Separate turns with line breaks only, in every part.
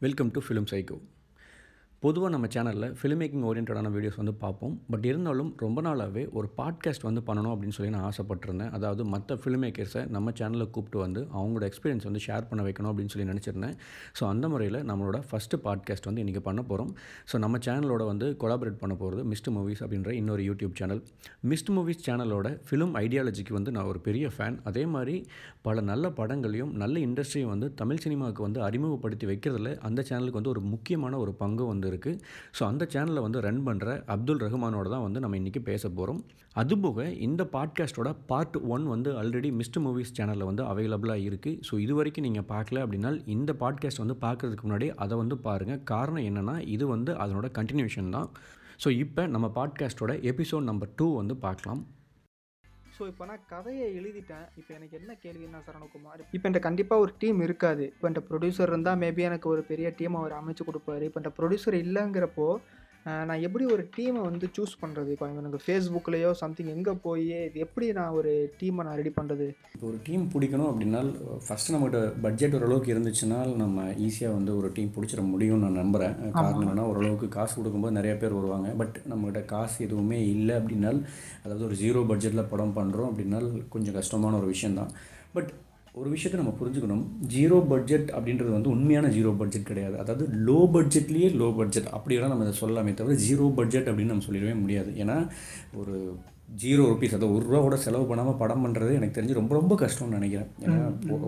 Welcome to film psycho பொதுவாக நம்ம சேனலில் ஃபிலிம் மேக்கிங் ஓரியன்டான வீடியோஸ் வந்து பார்ப்போம். பட் இருந்தாலும் ரொம்ப நாளாகவே ஒரு பாட்காஸ்ட் வந்து பண்ணணும் அப்படின்னு சொல்லி நான் ஆசைப்பட்டிருந்தேன். அதாவது மற்ற ஃபிலிம் மேக்கர்ஸை நம்ம சேனலில் கூப்பிட்டு வந்து அவங்களோட எக்ஸ்பீரியன்ஸ் வந்து ஷேர் பண்ண வைக்கணும் அப்படின்னு சொல்லி நினச்சிருந்தேன். ஸோ அந்த முறையில் நம்மளோட ஃபஸ்ட்டு பாட்காஸ்ட் வந்து இன்றைக்கி பண்ண போகிறோம் ஸோ நம்ம சேனலோட வந்து கொலாபரேட் பண்ண போகிறது மிஸ்ட் மூவிஸ் அப்படின்ற இன்னொரு யூடியூப் சேனல் மிஸ்ட் மூவிஸ் சேனலோட ஃபிலிம் ஐடியாலஜிக்கு வந்து நான் ஒரு பெரிய ஃபேன் அதே மாதிரி பல நல்ல படங்களையும் நல்ல இண்டஸ்ட்ரியும் வந்து தமிழ் சினிமாவுக்கு வந்து அறிமுகப்படுத்தி வைக்கிறதுல அந்த சேனலுக்கு வந்து ஒரு முக்கியமான ஒரு பங்கு வந்து இருக்குது ஸோ அந்த சேனலை வந்து ரன் பண்ணுற அப்துல் ரஹ்மானோட தான் வந்து நம்ம இன்றைக்கி பேச போகிறோம் அதுபோக இந்த பாட்காஸ்ட்டோட பார்ட் ஒன் வந்து ஆல்ரெடி மிஸ்ட் மூவிஸ் சேனலில் வந்து அவைலபிளாக இருக்குது ஸோ இது வரைக்கும் நீங்கள் பார்க்கல அப்படின்னா இந்த பாட்காஸ்ட் வந்து பார்க்குறதுக்கு முன்னாடி அதை வந்து பாருங்கள் காரணம் என்னென்னா இது வந்து அதனோட கண்டினியூஷன் தான். ஸோ இப்போ நம்ம பாட்காஸ்ட்டோட எபிசோட் நம்பர் டூ வந்து பார்க்கலாம்.
ஸோ இப்போ நான் கதையை எழுதிட்டேன். இப்போ எனக்கு என்ன கேள்வின்னா சரணகுமார் இப்போ என்கிட்ட கண்டிப்பாக ஒரு டீம் இருக்காது. இப்போ என்கிட்ட ப்ரொடியூசர் இருந்தால் மேபி எனக்கு ஒரு பெரிய டீம் அவர் அமைச்சு கொடுப்பாரு. இப்போ என்கிட்ட ப்ரொடியூசர் இல்லைங்கிறப்போ நான் எப்படி ஒரு டீமை வந்து சூஸ் பண்ணுறது இப்போ எனக்கு ஃபேஸ்புக்லேயோ சம்திங் எங்கே போய் இது எப்படி நான் ஒரு டீமை நான் ரெடி பண்ணுறது
இப்போ ஒரு டீம் பிடிக்கணும் அப்படின்னா ஃபஸ்ட்டு நம்மகிட்ட பட்ஜெட் ஓரளவுக்கு இருந்துச்சுன்னா நம்ம ஈஸியாக வந்து ஒரு டீம் பிடிச்சிட முடியும்னு நான் நம்புகிறேன் காரணம் என்னன்னா ஓரளவுக்கு காசு கொடுக்கும்போது நிறைய பேர் வருவாங்க. பட் நம்மகிட்ட காசு எதுவுமே இல்லை அப்படின்னால் அதாவது ஒரு ஜீரோ பட்ஜெட்டில் படம் பண்ணுறோம் அப்படின்னால் கொஞ்சம் கஷ்டமான ஒரு விஷயந்தான் பட் ஒரு விஷயத்தை நம்ம புரிஞ்சுக்கணும். ஜீரோ பட்ஜெட் அப்படின்றது வந்து உண்மையான ஜீரோ பட்ஜெட் கிடையாது. அதாவது லோ பட்ஜெட்லேயே லோ பட்ஜெட் அப்படியெல்லாம் நம்ம இதை சொல்லலாமே தவிர ஜீரோ பட்ஜெட் அப்படின்னு நம்ம சொல்லிடவே முடியாது. ஏன்னா ஒரு ஜீரோ ருபீஸ் அதை ஒரு ரூபா கூட செலவு பண்ணாமல் படம் பண்ணுறது எனக்கு தெரிஞ்சு ரொம்ப ரொம்ப கஷ்டம்னு நினைக்கிறேன். ஏன்னா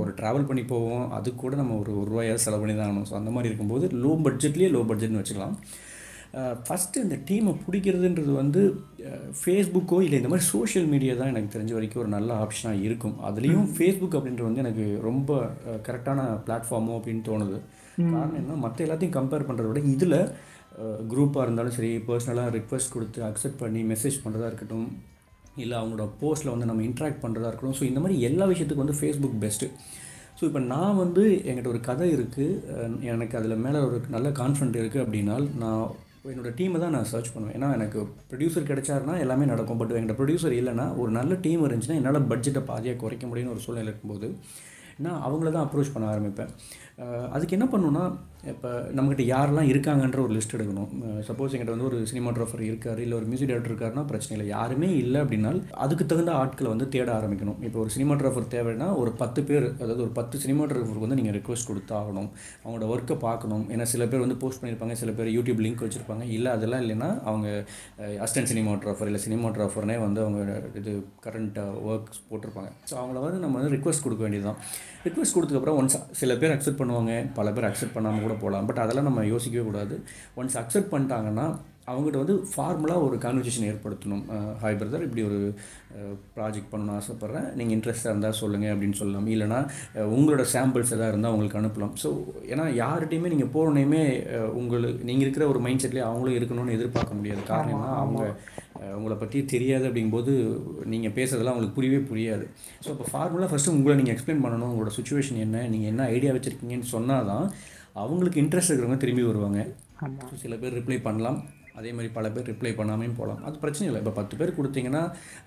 ஒரு ட்ராவல் பண்ணி போவோம். அதுக்கு கூட நம்ம ஒரு ஒரு ரூபாயாவது செலவு பண்ணி தான் ஆகணும். ஸோ அந்த மாதிரி இருக்கும்போது லோ பட்ஜெட்லேயே லோ பட்ஜெட்னு வச்சுக்கலாம். ஃபஸ்ட்டு இந்த டீமை பிடிக்கிறதுன்றது வந்து ஃபேஸ்புக்கோ இல்லை இந்த மாதிரி சோஷியல் மீடியா தான் எனக்கு தெரிஞ்ச வரைக்கும் ஒரு நல்ல ஆப்ஷனாக இருக்கும். அதுலேயும் ஃபேஸ்புக் அப்படின்றது வந்து எனக்கு ரொம்ப கரெக்டான பிளாட்ஃபார்மோ அப்படின்னு தோணுது. காரணம் என்ன மற்ற எல்லாத்தையும் கம்பேர் பண்ணுறத விட இதில் குரூப்பாக இருந்தாலும் சரி பர்சனலாக ரிக்வெஸ்ட் கொடுத்து அக்செப்ட் பண்ணி மெசேஜ் பண்ணுறதா இருக்கட்டும் இல்லை அவங்களோட போஸ்ட்டில் வந்து நம்ம இன்ட்ராக்ட் பண்ணுறதா இருக்கட்டும். ஸோ இந்த மாதிரி எல்லா விஷயத்துக்கும் வந்து ஃபேஸ்புக் பெஸ்ட்டு ஸோ இப்போ நான் வந்து என்கிட்ட ஒரு கதை இருக்குது எனக்கு அதில் மேலே ஒரு நல்ல கான்ஃபிடென்ட் இருக்குது அப்படின்னா நான் என்னோட டீமை தான் நான் சர்ச் பண்ணுவேன். ஏன்னா எனக்கு ப்ரொடியூசர் கிடைச்சாருன்னா எல்லாமே நடக்கும். பட் என்கிட்ட ப்ரொடியூசர் இல்லைன்னா ஒரு நல்ல டீம் இருந்துச்சுன்னா என்னால் பட்ஜெட்டை பாதியாக குறைக்க முடியும்னு ஒரு சூழ்நிலை இருக்கும்போது நான் அவங்கள தான் அப்ரோச் பண்ண ஆரம்பிப்பேன். அதுக்கு என்ன பண்ணணும்னா இப்போ நம்மகிட்ட யாரெல்லாம் இருக்காங்கன்ற ஒரு லிஸ்ட் எடுக்கணும். சப்போஸ் எங்கிட்ட வந்து ஒரு சினிமாட்ராஃபர் இருக்கார் இல்லை ஒரு மியூசிக் டேரக்டர் இருக்காருன்னா பிரச்சனை இல்லை. யாருமே இல்லை அப்படின்னால் அதுக்கு தகுந்த ஆட்களை வந்து தேட ஆரம்பிக்கணும். இப்போ ஒரு சினிமாட்ராஃபர் தேவைன்னா ஒரு பத்து பேர் அதாவது ஒரு பத்து சினிமாட்ராஃபருக்கு வந்து நீங்கள் ரெக்வஸ்ட் கொடுத்தாகணும். அவங்களோட ஒர்க்கை பார்க்கணும். ஏன்னா சில பேர் வந்து போஸ்ட் பண்ணியிருப்பாங்க சில பேர் யூடியூப் லிங்க் வச்சுருப்பாங்க. இல்லை அதெல்லாம் இல்லைன்னா அவங்க அசிஸ்டன்ட் சினிமாட்ராஃபர் இல்லை சினிமாட்ராஃபர்னே வந்து அவங்க இது கரண்ட் ஒர்க்ஸ் போட்டிருப்பாங்க. ஸோ அவங்கள வந்து நம்ம வந்து ரிக்வஸ்ட் கொடுக்க வேண்டியதுதான். ரிக்வஸ்ட் கொடுத்ததுக்கப்புறம் ஒன்ஸ் சில பேர் அக்செப்ட் பண்ணுவாங்க. பல பேர் அக்செப்ட் பண்ணாமல் கூட போகலாம். பட் அதெல்லாம் நம்ம யோசிக்கவே கூடாது. ஒன்ஸ் அக்செப்ட் பண்ணிட்டாங்கன்னா அவங்ககிட்ட வந்து ஃபார்முலாக ஒரு கான்வர்சேஷன் ஏற்படுத்தணும். ஹாய் பிரதர் இப்படி ஒரு ப்ராஜெக்ட் பண்ணணும்னு ஆசைப்பட்றேன். நீங்கள் இன்ட்ரெஸ்ட்டாக இருந்தால் சொல்லுங்கள் அப்படின்னு சொல்லலாம். இல்லைனா உங்களோட சாம்பிள்ஸ் எதாவது இருந்தால் உங்களுக்கு அனுப்பலாம். ஸோ ஏன்னா யார்கிட்டையுமே நீங்கள் போகணுன்னே உங்களுக்கு நீங்கள் இருக்கிற ஒரு மைண்ட் செட்லேயே அவங்களும் இருக்கணும்னு எதிர்பார்க்க முடியாது. காரணம் என்ன அவங்க உங்களை பற்றி தெரியாது அப்படிங்கும்போது நீங்கள் பேசுறதெல்லாம் அவங்களுக்கு புரியவே புரியாது. ஸோ இப்போ ஃபார்முலா ஃபஸ்ட்டு உங்களை நீங்கள் எக்ஸ்பிளைன் பண்ணணும். உங்களோட சுச்சுவேஷன் என்ன? நீங்கள் என்ன ஐடியா வச்சுருக்கீங்கன்னு சொன்னால் தான் அவங்களுக்கு இன்ட்ரெஸ்ட் இருக்கிறவங்க திரும்பி வருவாங்க. சில பேர் ரிப்ளை பண்ணலாம். அதே மாதிரி பல பேர் ரிப்ளை பண்ணாமையும் போகலாம். அது பிரச்சனை இல்லை. இப்போ பத்து பேர் கொடுத்தீங்கன்னா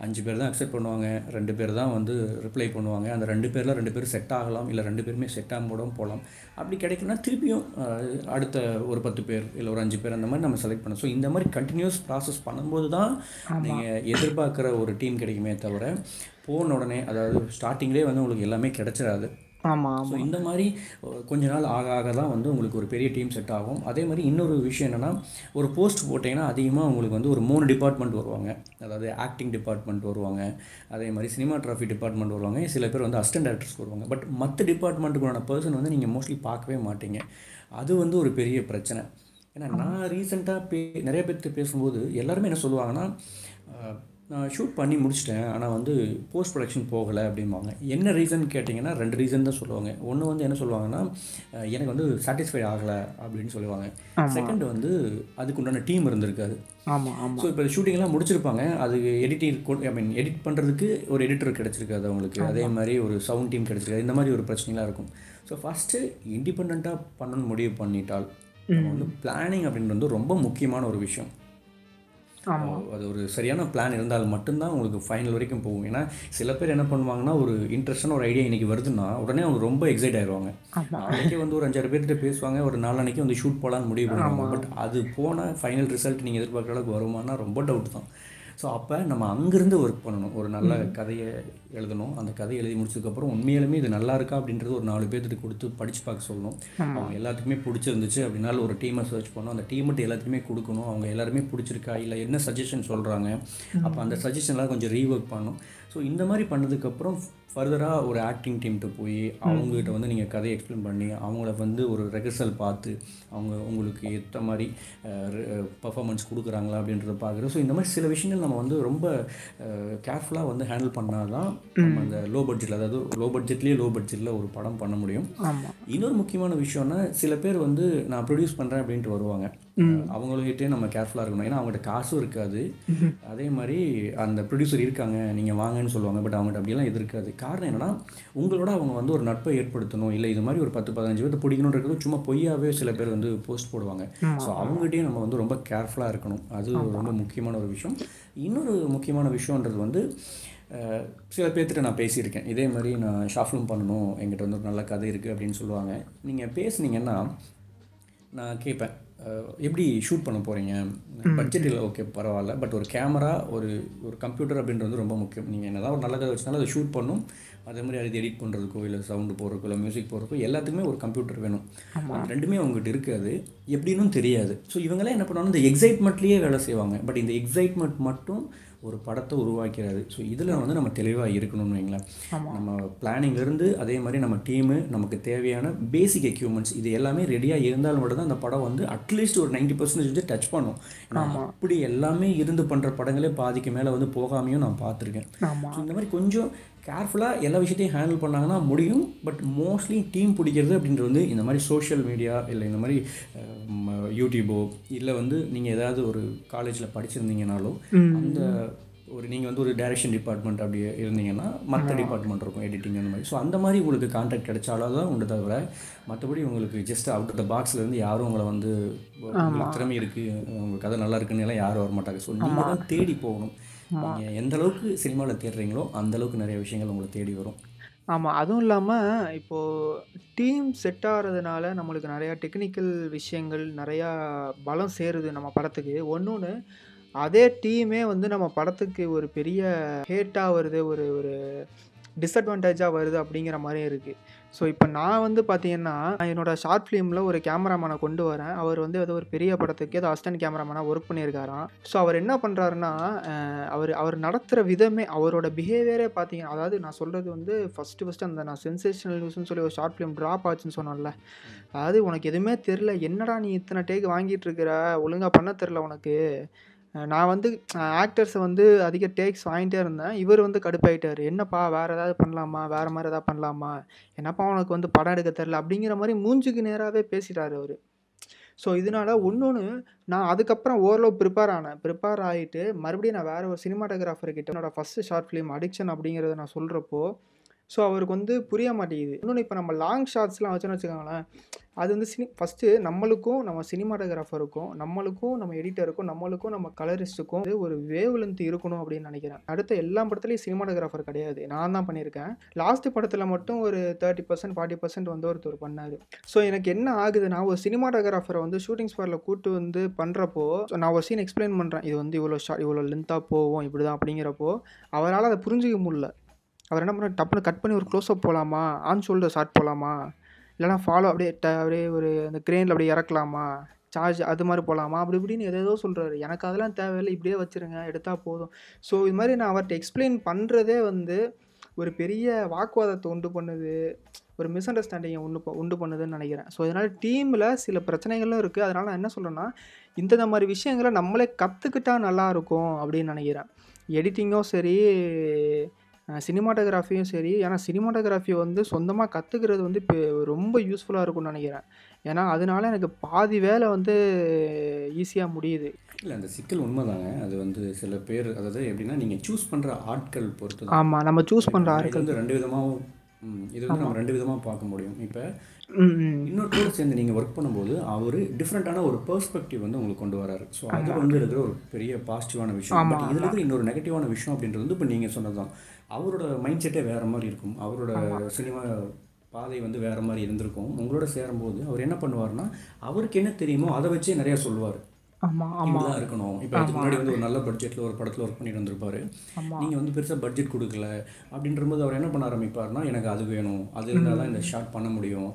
அஞ்சு பேர் தான் அக்செப்ட் பண்ணுவாங்க ரெண்டு பேர் தான் வந்து ரிப்ளை பண்ணுவாங்க. அந்த ரெண்டு பேரில் ரெண்டு பேர் செட் ஆகலாம் இல்லை ரெண்டு பேருமே செட் ஆகாம போகலாம். அப்படி கிடைக்கலனா திருப்பியும் அடுத்த ஒரு பத்து பேர் இல்லை ஒரு அஞ்சு பேர் அந்த மாதிரி நம்ம செலக்ட் பண்ணோம் ஸோ இந்த மாதிரி கண்டினியூஸ் ப்ராசஸ் பண்ணும்போது தான் நீங்கள் எதிர்பார்க்குற ஒரு டீம் கிடைக்குமே தவிர போன உடனே அதாவது ஸ்டார்டிங்லேயே வந்து உங்களுக்கு எல்லாமே கிடைச்சிடாது.
ஆமாம்
இந்த மாதிரி கொஞ்ச நாள் ஆக ஆக தான் வந்து உங்களுக்கு ஒரு பெரிய டீம் செட் ஆகும். அதே மாதிரி இன்னொரு விஷயம் என்னென்னா ஒரு போஸ்ட் போட்டிங்கன்னா அதிகமாக உங்களுக்கு வந்து ஒரு மூணு டிபார்ட்மெண்ட் வருவாங்க. அதாவது ஆக்டிங் டிபார்ட்மெண்ட் வருவாங்க. அதே மாதிரி சினிமாட்ராஃபி டிபார்ட்மெண்ட் வருவாங்க. சில பேர் வந்து அசிஸ்டன்ட் டேரக்டர்ஸ் வருவாங்க. பட் மற்ற டிபார்ட்மெண்ட்டுக்கான பர்சன் வந்து நீங்கள் மோஸ்ட்லி பார்க்கவே மாட்டீங்க. அது வந்து ஒரு பெரிய பிரச்சனை. ஏன்னா நான் ரீசெண்டாக பே நிறைய பேர்த்து பேசும்போது எல்லாருமே என்ன சொல்லுவாங்கன்னா நான் ஷூட் பண்ணி முடிச்சிட்டேன். ஆனால் வந்து போஸ்ட் ப்ரொடக்ஷன் போகலை அப்படிம்பாங்க. என்ன ரீசன் கேட்டிங்கன்னா ரெண்டு ரீசன் தான் சொல்லுவாங்க. ஒன்று வந்து என்ன சொல்லுவாங்கன்னா எனக்கு வந்து சாட்டிஸ்ஃபை ஆகலை அப்படின்னு சொல்லுவாங்க. செகண்ட் வந்து அதுக்கு உண்டான டீம் இருந்திருக்காது.
ஆமாம் ஆமாம்
ஸோ இப்போ ஷூட்டிங்லாம் முடிச்சிருப்பாங்க. அது எடிட்டிங் ஐ மீன் எடிட் பண்ணுறதுக்கு ஒரு எடிட்டர் கிடச்சிருக்காது அவங்களுக்கு. அதே மாதிரி ஒரு சவுண்ட் டீம் கிடச்சிருக்காது. இந்த மாதிரி ஒரு பிரச்சனைலாம் இருக்கும். ஸோ ஃபஸ்ட்டு இண்டிபெண்ட்டாக பண்ணணும்னு முடிவு பண்ணிட்டால் நம்ம வந்து பிளானிங் அப்படின்றது வந்து ரொம்ப முக்கியமான ஒரு விஷயம். அது ஒரு சரியான பிளான் இருந்தால் மட்டும்தான் உங்களுக்கு ஃபைனல் வரைக்கும் போகும். ஏன்னா சில பேர் என்ன பண்ணுவாங்கன்னா ஒரு இன்ட்ரெஸ்டான ஒரு ஐடியா இன்னைக்கு வருதுன்னா உடனே அவங்க ரொம்ப எக்ஸைட் ஆயிடுவாங்க. நாளைக்கே வந்து ஒரு அஞ்சாறு பேர்கிட்ட பேசுவாங்க ஒரு நாலனைக்கு வந்து ஷூட் போகலான்னு முடிவு பண்ணுவாங்க. பட் அது போனால் ஃபைனல் ரிசல்ட் நீங்கள் எதிர்பார்க்குற அளவுக்கு வருமானா ரொம்ப டவுட் தான். ஸோ அப்போ நம்ம அங்கேருந்து ஒர்க் பண்ணணும். ஒரு நல்ல கதையை எழுதணும். அந்த கதையை எழுதி முடிச்சதுக்கப்புறம் உண்மையிலுமே இது நல்லா இருக்கா அப்படின்றது ஒரு நாலு பேர்த்துட்டு கொடுத்து படித்து பார்க்க சொல்லணும். அவங்க எல்லாத்துக்குமே பிடிச்சிருந்துச்சு அப்படின்னாலும் ஒரு டீமை சர்ச் பண்ணணும் அந்த டீம்கிட்ட எல்லாத்துக்குமே கொடுக்கணும். அவங்க எல்லாருமே பிடிச்சிருக்கா இல்லை என்ன சஜஷன் சொல்கிறாங்க அப்போ அந்த சஜஷன்லாம் கொஞ்சம் ரீஒர்க் பண்ணணும் ஸோ இந்த மாதிரி பண்ணதுக்கப்புறம் ஃபர்தராக ஒரு ஆக்டிங் டீம்கிட்ட போய் அவங்ககிட்ட வந்து நீங்கள் கதையை எக்ஸ்பிளைன் பண்ணி அவங்கள வந்து ஒரு ரெகர்சல் பார்த்து அவங்க உங்களுக்கு ஏற்ற மாதிரி பர்ஃபார்மன்ஸ் கொடுக்குறாங்களா அப்படின்றத பார்க்குறது. ஸோ இந்த மாதிரி சில விஷயங்கள் நம்ம வந்து ரொம்ப கேர்ஃபுல்லாக வந்து ஹேண்டில் பண்ணால் தான் நம்ம அந்த லோ பட்ஜெட்டில் அதாவது லோ பட்ஜெட்லேயே லோ பட்ஜெட்டில் ஒரு படம் பண்ண முடியும். இன்னொரு முக்கியமான விஷயம்னா சில பேர் வந்து நான் ப்ரொடியூஸ் பண்ணுறேன் அப்படின்ட்டு வருவாங்க. அவங்கள்கிட்டே நம்ம கேர்ஃபுல்லாக இருக்கணும். ஏன்னா அவங்ககிட்ட காசும் இருக்காது. அதே மாதிரி அந்த ப்ரொடியூசர் இருக்காங்க நீங்கள் வாங்கன்னு சொல்லுவாங்க. பட் அவங்ககிட்ட அப்படியெல்லாம் இது இருக்காது. காரணம் என்னன்னா உங்களோட அவங்க வந்து ஒரு நட்பை ஏற்படுத்தணும். இல்லை இது மாதிரி ஒரு பத்து பதினஞ்சு பேர்த்து பிடிக்கணுன்றது சும்மா பொய்யாவே சில பேர் வந்து போஸ்ட் போடுவாங்க. ஸோ அவங்ககிட்டயும் நம்ம வந்து ரொம்ப கேர்ஃபுல்லாக இருக்கணும். அது ரொம்ப முக்கியமான ஒரு விஷயம். இன்னொரு முக்கியமான விஷயன்றது வந்து சில பேர்த்திட்ட நான் பேசியிருக்கேன். இதே மாதிரி நான் ஷார்ட் ஃபிலிம் பண்ணணும். எங்கிட்ட வந்து ஒரு நல்ல கதை இருக்குது அப்படின்னு சொல்லுவாங்க. நீங்கள் பேசுனீங்கன்னா நான் கேட்பேன். எப்படி ஷூட் பண்ண போகிறீங்க பட்ஜெட் இல்லை ஓகே பரவாயில்ல. பட் ஒரு கேமரா ஒரு ஒரு கம்ப்யூட்டர் அப்படின்றது ரொம்ப முக்கியம். நீங்கள் என்னதான் ஒரு நல்ல கதை வச்சுனாலும் அதை ஷூட் பண்ணும். அதே மாதிரி அது எடிட் பண்ணுறதுக்கோ இல்லை சவுண்டு போடுறதுக்கோ இல்லை மியூசிக் போடுறதுக்கோ எல்லாத்துக்குமே ஒரு கம்ப்யூட்டர் வேணும். ரெண்டுமே அவங்ககிட்ட இருக்காது. எப்படின்னும் தெரியாது. ஸோ இவங்கெல்லாம் என்ன பண்ணுவாங்க இந்த எக்ஸைட்மெண்ட்லேயே வேலை செய்வாங்க. பட் இந்த எக்ஸைட்மெண்ட் மட்டும் ஒரு படத்தை உருவாக்கிறது ஸோ இதில் வந்து நம்ம தெளிவாக இருக்கணும்னு வைங்களேன். நம்ம பிளானிங்லேருந்து அதே மாதிரி நம்ம டீமு நமக்கு தேவையான பேசிக் எக்யூப்மெண்ட்ஸ் இது எல்லாமே ரெடியாக இருந்தால் மட்டும்தான் அந்த படம் வந்து அட்லீஸ்ட் ஒரு நைன்டி பர்சன்டேஜ் வந்து டச் பண்ணும். ஏன்னா அப்படி எல்லாமே இருந்து பண்ணுற படங்களே பாதிக்கு மேலே வந்து போகாமையும் நான் பார்த்துருக்கேன். இந்த மாதிரி கொஞ்சம் கேர்ஃபுல்லாக எல்லா விஷயத்தையும் ஹேண்டில் பண்ணாங்கன்னா முடியும். பட் மோஸ்ட்லி டீம் பிடிக்கிறது அப்படின்றது வந்து இந்த மாதிரி சோஷியல் மீடியா இல்லை இந்த மாதிரி யூடியூபோ இல்லை வந்து நீங்கள் ஏதாவது ஒரு காலேஜில் படிச்சிருந்தீங்கனாலோ அந்த ஒரு நீங்கள் வந்து ஒரு டைரக்ஷன் டிபார்ட்மெண்ட் அப்படி இருந்தீங்கன்னா மற்ற டிபார்ட்மெண்ட் இருக்கும் எடிட்டிங் அந்த மாதிரி. ஸோ அந்த மாதிரி உங்களுக்கு கான்டாக்ட் கிடைச்சாலும் தான் உண்டு தவிர மற்றபடி உங்களுக்கு ஜஸ்ட் அவுட் ஆஃப் த பாக்ஸ்லேருந்து யாரும் உங்களை வந்து உங்களுக்கு திறமை இருக்குது உங்கள் கதை நல்லா இருக்குன்னு எல்லாம் யாரும் வர மாட்டாங்க ஸோ நீங்கள் தான் தேடி போகணும். நீங்கள் எந்த அளவுக்கு சினிமாவில் தேடுறீங்களோ அந்த அளவுக்கு நிறைய விஷயங்கள் உங்களை தேடி வரும்.
ஆமாம் அதுவும் இல்லாமல் இப்போது டீம் செட் ஆகிறதுனால நம்மளுக்கு நிறையா டெக்னிக்கல் விஷயங்கள் நிறையா பலம் சேருது நம்ம படத்துக்கு. ஒன்று அதே டீமே வந்து நம்ம படத்துக்கு ஒரு பெரிய ஹேட்டாக வருது ஒரு ஒரு டிஸ்அட்வான்டேஜாக வருது அப்படிங்கிற மாதிரி இருக்குது ஸோ இப்போ நான் வந்து பார்த்தீங்கன்னா என்னோட ஷார்ட் ஃபிலிமில் ஒரு கேமராமேனை கொண்டு வரேன். அவர் வந்து ஏதோ ஒரு பெரிய படத்துக்கு ஏதோ அசிஸ்டன்ட் கேமராமேனாக ஒர்க் பண்ணியிருக்காராம். ஸோ அவர் என்ன பண்ணுறாருன்னா அவர் அவர் நடத்துகிற விதமே அவரோட பிஹேவியரே பார்த்தீங்கன்னா அதாவது நான் சொல்கிறது வந்து ஃபஸ்ட்டு ஃபஸ்ட்டு அந்த நான் சென்சேஷனல் நியூஸ்னு சொல்லி ஒரு ஷார்ட் ஃபிலிம் ட்ராப் ஆச்சுன்னு சொன்னேன்ல. அதாவது உனக்கு எதுவுமே தெரில என்னடா நீ இத்தனை டேக் வாங்கிட்டு இருக்கிற? ஒழுங்காக பண்ண தெரில உனக்கு. நான் வந்து ஆக்டர்ஸை வந்து அதிக டேக்ஸ் வாங்கிட்டே இருந்தேன். இவர் வந்து கடுப்பாயிட்டார். என்னப்பா வேறு ஏதாவது பண்ணலாமா? வேறு மாதிரி ஏதாவது பண்ணலாமா? என்னப்பா உனக்கு வந்து படம் எடுக்க தெரில அப்படிங்கிற மாதிரி மூஞ்சுக்கு நேராகவே பேசிட்டார் அவர். ஸோ இதனால ஒன்று நான் அதுக்கப்புறம் ஓரளவு ப்ரிப்பேர் ஆனேன். ப்ரிப்பேர் ஆகிட்டு மறுபடியும் நான் வேறு ஒரு சினிமாட்டோகிராஃபர் கிட்ட என்னோடய ஃபஸ்ட்டு ஷார்ட் ஃபிலிம் அடிக்ஷன் அப்படிங்கிறத நான் சொல்கிறப்போ ஸோ அவருக்கு வந்து புரிய மாட்டேங்குது. இன்னொன்று இப்போ நம்ம லாங் ஷார்ட்ஸ்லாம் வச்சோன்னு வச்சுக்கோங்களேன் அது வந்து சினி ஃபஸ்ட்டு நம்மளுக்கும் நம்ம சினிமாட்டோகிராஃபருக்கும் நம்மளுக்கும் நம்ம எடிட்டருக்கும் நம்மளுக்கும் நம்ம கலரிஸ்ட்டுக்கும் ஒரு வேவ் லென்த் இருக்கணும் அப்படின்னு நினைக்கிறேன். அடுத்த எல்லா படத்துலையும் சினிமாட்டோகிராஃபர் கிடையாது. நான் தான் பண்ணியிருக்கேன். லாஸ்ட் படத்தில் மட்டும் ஒரு தேர்ட்டி பர்சன்ட் ஃபார்ட்டி பர்சன்ட் வந்து ஒருத்தர் பண்ணார். ஸோ எனக்கு என்ன ஆகுதுன்னா ஒரு சினிமாட்டோகிராஃபரை வந்து ஷூட்டிங் ஸ்பாட்டில் கூட்டு வந்து பண்ணுறப்போ நான் ஒரு சீன் எக்ஸ்பிளைன் பண்ணுறேன் இது வந்து இவ்வளோ ஷார்ட் இவ்வளோ லென்த்தாக போவோம் இப்படி தான் அப்படிங்கிறப்போ அவரால் அதை புரிஞ்சிக்க முடியல. அவர் என்ன பண்ணுறாரு டப்புனு கட் பண்ணி ஒரு க்ளோஸ்அப் போகலாமா ஆன் ஷோல்டர் ஷார்ட் போகலாமா இல்லைனா ஃபாலோ அப்படியே ட அப்படியே ஒரு அந்த கிரெயினில் அப்படியே இறக்கலாமா? சார்ஜ் அது மாதிரி போகலாமா அப்படி இப்படின்னு எதேதோ சொல்கிறாரு எனக்கு அதெல்லாம் தேவையில்லை. இப்படியே வச்சுருங்க. எடுத்தால் போதும். ஸோ இது மாதிரி நான் அவர்கிட்ட எக்ஸ்பிளைன் பண்ணுறதே வந்து ஒரு பெரிய வாக்குவாதத்தை உண்டு பண்ணுது. ஒரு மிஸ் அண்டர்ஸ்டாண்டிங்கை உண்டு உண்டு பண்ணுதுன்னு நினைக்கிறேன். ஸோ இதனால் டீமில் சில பிரச்சனைகளும் இருக்குது அதனால் நான் என்ன சொல்கிறேன்னா இந்த மாதிரி விஷயங்களை நம்மளே கற்றுக்கிட்டா நல்லாயிருக்கும் அப்படின்னு நினைக்கிறேன். எடிட்டிங்கும் சரி சினிமாட்டோகிராஃபியும் சரி. ஏன்னா சினிமாட்டோகிராஃபி வந்து சொந்தமாக கற்றுக்கிறது வந்து இப்போ ரொம்ப யூஸ்ஃபுல்லாக இருக்கும்னு நினைக்கிறேன். ஏன்னா அதனால எனக்கு பாதி வேலை வந்து ஈஸியாக முடியுது.
இல்லை அந்த சிக்கல் உண்மைதாங்க. அது வந்து சில பேர் அதாவது எப்படின்னா நீங்கள் சூஸ் பண்ணுற ஆட்கள் பொறுத்து
ஆமாம் நம்ம சூஸ் பண்ணுற ஆட்கள்.
வந்து ரெண்டு விதமாகவும் இது வந்து நம்ம ரெண்டு விதமாக பார்க்க முடியும். இப்போ இன்னொருத்தோட சேர்ந்து நீங்கள் ஒர்க் பண்ணும்போது அவர் டிஃப்ரெண்ட்டான ஒரு பெர்ஸ்பெக்டிவ் வந்து உங்களுக்கு கொண்டு வராரு. ஸோ அது வந்து இருக்கிற ஒரு பெரிய பாசிட்டிவான விஷயம். பட் இதில் இருக்கிற இன்னொரு நெகட்டிவான விஷயம் அப்படின்றது வந்து இப்போ நீங்கள் சொன்னது தான் அவரோட மைண்ட் செட்டே வேறு மாதிரி இருக்கும். அவரோட சினிமா பாதை வந்து வேறு மாதிரி இருந்திருக்கும். உங்களோட சேரும்போது அவர் என்ன பண்ணுவார்னா அவருக்கு என்ன தெரியுமோ அதை வச்சே நிறையா சொல்லுவார். இப்படிதான் இருக்கணும். இப்போ அதுக்கு முன்னாடி வந்து ஒரு நல்ல பட்ஜெட்டில் ஒரு படத்தில் ஒர்க் பண்ணிட்டு வந்திருப்பாரு. நீங்கள் வந்து பெருசாக பட்ஜெட் கொடுக்கல அப்படின்றபோது அவர் என்ன பண்ண ஆரம்பிப்பார்னா எனக்கு அது வேணும். அது இருந்தால் தான் இந்த ஷாட் பண்ண முடியும்.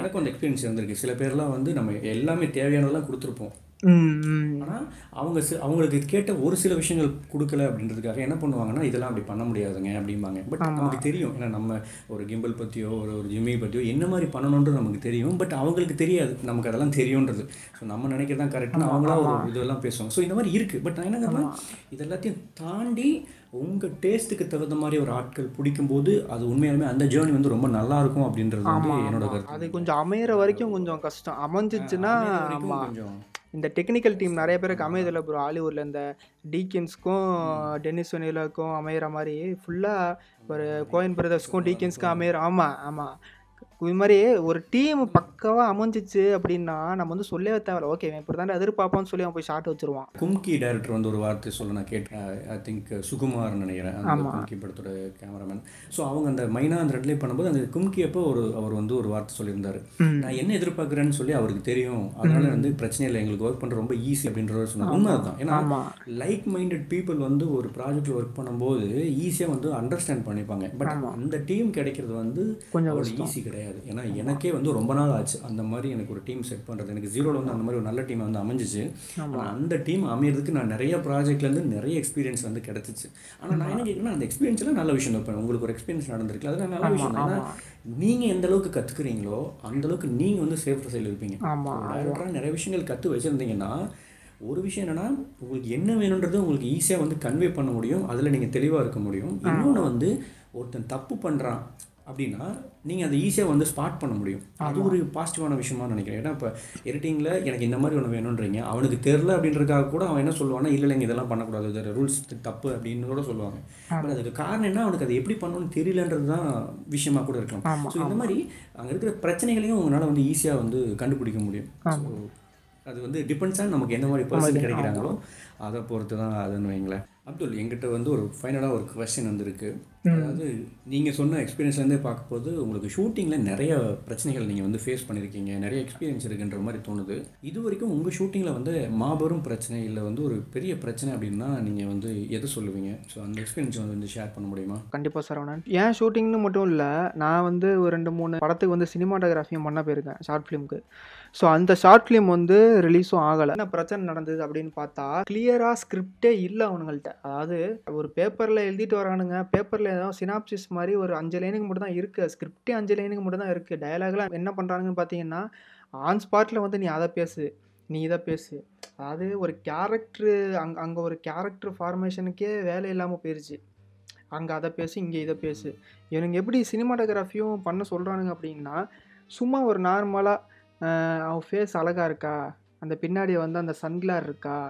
எனக்கும் அந்த எக்ஸ்பீரியன்ஸ் இருந்திருக்கு. சில பேர்லாம் வந்து நம்ம எல்லாமே தேவையானதெல்லாம் கொடுத்துருப்போம். ஆனால் அவங்க அவங்களுக்கு கேட்ட ஒரு சில விஷயங்கள் கொடுக்கல அப்படின்றதுக்காக என்ன பண்ணுவாங்கன்னா இதெல்லாம் அப்படி பண்ண முடியாதுங்க அப்படிம்பாங்க. பட் நமக்கு தெரியும். ஏன்னா நம்ம ஒரு கிம்பிள் பற்றியோ ஒரு ஒரு ஜிம்மி பற்றியோ என்ன மாதிரி பண்ணணுன்றது நமக்கு தெரியும். பட் அவங்களுக்கு தெரியாது. நமக்கு அதெல்லாம் தெரியுன்றது. ஸோ நம்ம நினைக்கிறது தான் கரெக்டாக அவங்களா ஒரு இதெல்லாம் பேசுவாங்க. ஸோ இந்த மாதிரி இருக்குது பட் நான் என்ன சொல்றேன், இது எல்லாத்தையும் தாண்டி உங்கள் டேஸ்ட்டுக்கு தகுந்த மாதிரி ஒரு ஆட்கள் பிடிக்கும்போது அது உண்மையாலுமே அந்த ஜேர்னி வந்து ரொம்ப நல்லா இருக்கும் அப்படின்றது வந்து என்னோட கருத்து.
அது கொஞ்சம் அமையிற வரைக்கும் கொஞ்சம் கஷ்டம். அமைஞ்சிச்சுன்னா
கொஞ்சம்
இந்த டெக்னிக்கல் டீம் நிறைய பேருக்கு அமையதில்லை ப்ரோ ஹாலிவுட்டில் இந்த டீக்கின்ஸ்க்கும் டென்னிஸ் வெனிலாக்கும் அமையிற மாதிரி ஃபுல்லாக ஒரு கோயின் பிரதர்ஸ்க்கும் டீக்கின்ஸ்க்கும் அமையிற ஆமாம் ஆமாம் இது மாதிரி ஒரு டீம் பக்காவாக அமைஞ்சிச்சு அப்படின்னா நம்ம வந்து சொல்லவே தேவையில்ல. ஓகே இப்படி தான் எதிர்பார்ப்போம்னு சொல்லி அவன் போய் ஷாட் வச்சிருவான்.
கும்கி டைரக்டர் வந்து ஒரு வார்த்தை சொல்ல நான் கேட்டேன். ஐ திங்க் சுகுமார் நினைக்கிறேன். அந்த கும்கி படத்தோட கேமராமேன் ஸோ அவங்க அந்த மைனா அந்த ரெட்லே பண்ணும்போது அந்த கும்கி அப்போ ஒரு அவர் வந்து ஒரு வார்த்தை சொல்லியிருந்தாரு. நான் என்ன எதிர்பார்க்குறேன்னு சொல்லி அவருக்கு தெரியும். அதனால வந்து பிரச்சனை இல்லை எங்களுக்கு ஒர்க் பண்ணுற ரொம்ப ஈஸி அப்படின்ற சொன்னார். உண்மை அதுதான் ஏன்னா லைக் மைண்டட் பீப்புள் வந்து ஒரு ப்ராஜெக்ட் ஒர்க் பண்ணும்போது ஈஸியாக வந்து அண்டர்ஸ்டாண்ட் பண்ணிப்பாங்க. பட் அந்த டீம் கிடைக்கிறது வந்து அவ்வளோ ஈஸி கிடையாது. ஏன்னா எனக்கே வந்து ரொம்ப நாள் ஆச்சு. அந்த மாதிரி எனக்கு ஒரு டீம் செட் பண்ணுறது எனக்கு ஜீரோவில் வந்து அந்த மாதிரி ஒரு நல்ல டீம் வந்து அமைஞ்சிச்சு. ஆனா அந்த டீம் அமையறதுக்கு நான் நிறைய ப்ராஜெக்ட்லேருந்து நிறைய எக்ஸ்பீரியன்ஸ் வந்து கிடச்சிச்சு. ஆனால் நான் என்ன கேட்குறேன்னா அந்த எக்ஸ்பீரியன்ஸ்லாம் நல்ல விஷயம் இப்போ உங்களுக்கு ஒரு எக்ஸ்பீரியன்ஸ் நடந்திருக்கு அதெல்லாம் நல்ல விஷயம் ஏன்னா நீங்கள் எந்த அளவுக்கு கற்றுக்குறீங்களோ அந்த அளவுக்கு நீங்கள் வந்து சேஃப் சைடில் இருப்பீங்க. டைரக்டராக நிறைய விஷயங்கள் கற்று வச்சுருந்தீங்கன்னா ஒரு விஷயம் என்னன்னா உங்களுக்கு என்ன வேணுன்றது உங்களுக்கு ஈஸியாக வந்து கன்வே பண்ண முடியும். அதில் நீங்கள் தெளிவாக இருக்க முடியும். இன்னொன்று வந்து ஒருத்தன் தப்பு பண்ணுறான் அப்படின்னா நீங்கள் அதை ஈஸியாக வந்து ஸ்பாட் பண்ண முடியும். அது ஒரு பாசிட்டிவான விஷயமா நினைக்கிறேன். ஏன்னா இப்போ எடிட்டிங்கில் எனக்கு இந்த மாதிரி ஒன்று வேணுன்றீங்க அவனுக்கு தெரில அப்படின்றதுக்காக கூட அவன் என்ன சொல்லுவானா இல்லை இல்லைங்க இதெல்லாம் பண்ணக்கூடாது. இது ரூல்ஸ் தப்பு அப்படின்னு கூட சொல்லுவாங்க. பட் அதுக்கு காரணம் என்ன? அவனுக்கு அதை எப்படி பண்ணணும்னு தெரியலன்றது தான் விஷயமா கூட இருக்கலாம். ஸோ இந்த மாதிரி அங்கே இருக்கிற பிரச்சனைகளையும் உங்களால் வந்து ஈஸியாக வந்து கண்டுபிடிக்க முடியும். அது வந்து டிபெண்ட்ஸ் ஆன் நமக்கு எந்த மாதிரி பர்சன் கிடைக்கிறாங்களோ அதை பொறுத்து தான் அதுன்னு வைங்களேன். அப்துல் எங்கிட்ட வந்து ஒரு ஃபைனலாக ஒரு கொஸ்டின் வந்திருக்கு. அதாவது நீங்கள் சொன்ன எக்ஸ்பீரியன்ஸ்லேருந்தே பார்க்கும்போது உங்களுக்கு ஷூட்டிங்கில் நிறைய பிரச்சனைகள் நீங்கள் வந்து ஃபேஸ் பண்ணியிருக்கீங்க நிறைய எக்ஸ்பீரியன்ஸ் இருக்குன்ற மாதிரி தோணுது. இது வரைக்கும் உங்கள் ஷூட்டிங்கில் வந்து மாபெரும் பிரச்சனை இல்லை வந்து ஒரு பெரிய பிரச்சனை அப்படின்னா நீங்கள் வந்து எது சொல்லுவீங்க? ஸோ அந்த எக்ஸ்பீரியன்ஸ் வந்து ஷேர் பண்ண முடியுமா?
கண்டிப்பாக சரவணன் ஏன் ஷூட்டிங்னு மட்டும் இல்லை நான் வந்து ஒரு ரெண்டு மூணு படத்துக்கு வந்து சினிமாட்டோகிராஃபியும் பண்ண போயிருக்கேன் ஷார்ட் ஃபிலிம்க்கு ஸோ அந்த ஷார்ட் ஃபிலிம் வந்து ரிலீஸும் ஆகலை. என்ன பிரச்சனை நடந்தது அப்படின்னு பார்த்தா கிளியராக ஸ்கிரிப்டே இல்லை அவனுங்கள்ட்ட. அதாவது ஒரு பேப்பரில் எழுதிட்டு வரானுங்க. பேப்பரில் ஏதோ சினாப்சிஸ் மாதிரி ஒரு அஞ்சு லைனுக்கு மட்டும் தான் இருக்குது ஸ்கிரிப்டே அஞ்சு லைனுக்கு மட்டும் தான் இருக்குது டயலாக்லாம் என்ன பண்ணுறாங்கன்னு பார்த்தீங்கன்னா ஆன் ஸ்பாட்டில் வந்து நீ அதை பேசு. நீ இதை பேசு. அதாவது ஒரு கேரக்டரு அங்கே அங்கே ஒரு கேரக்டர் ஃபார்மேஷனுக்கே வேலை இல்லாமல் போயிடுச்சு அங்கே அதை பேசு இங்கே இதை பேசு. இவனுங்க எப்படி சினிமாட்டோகிராஃபியும் பண்ண சொல்கிறானுங்க அப்படின்னா சும்மா ஒரு நார்மலாக அவன் ஃபேஸ் அழகாக இருக்கா? அந்த பின்னாடி வந்து அந்த சன்கிளார் இருக்கா?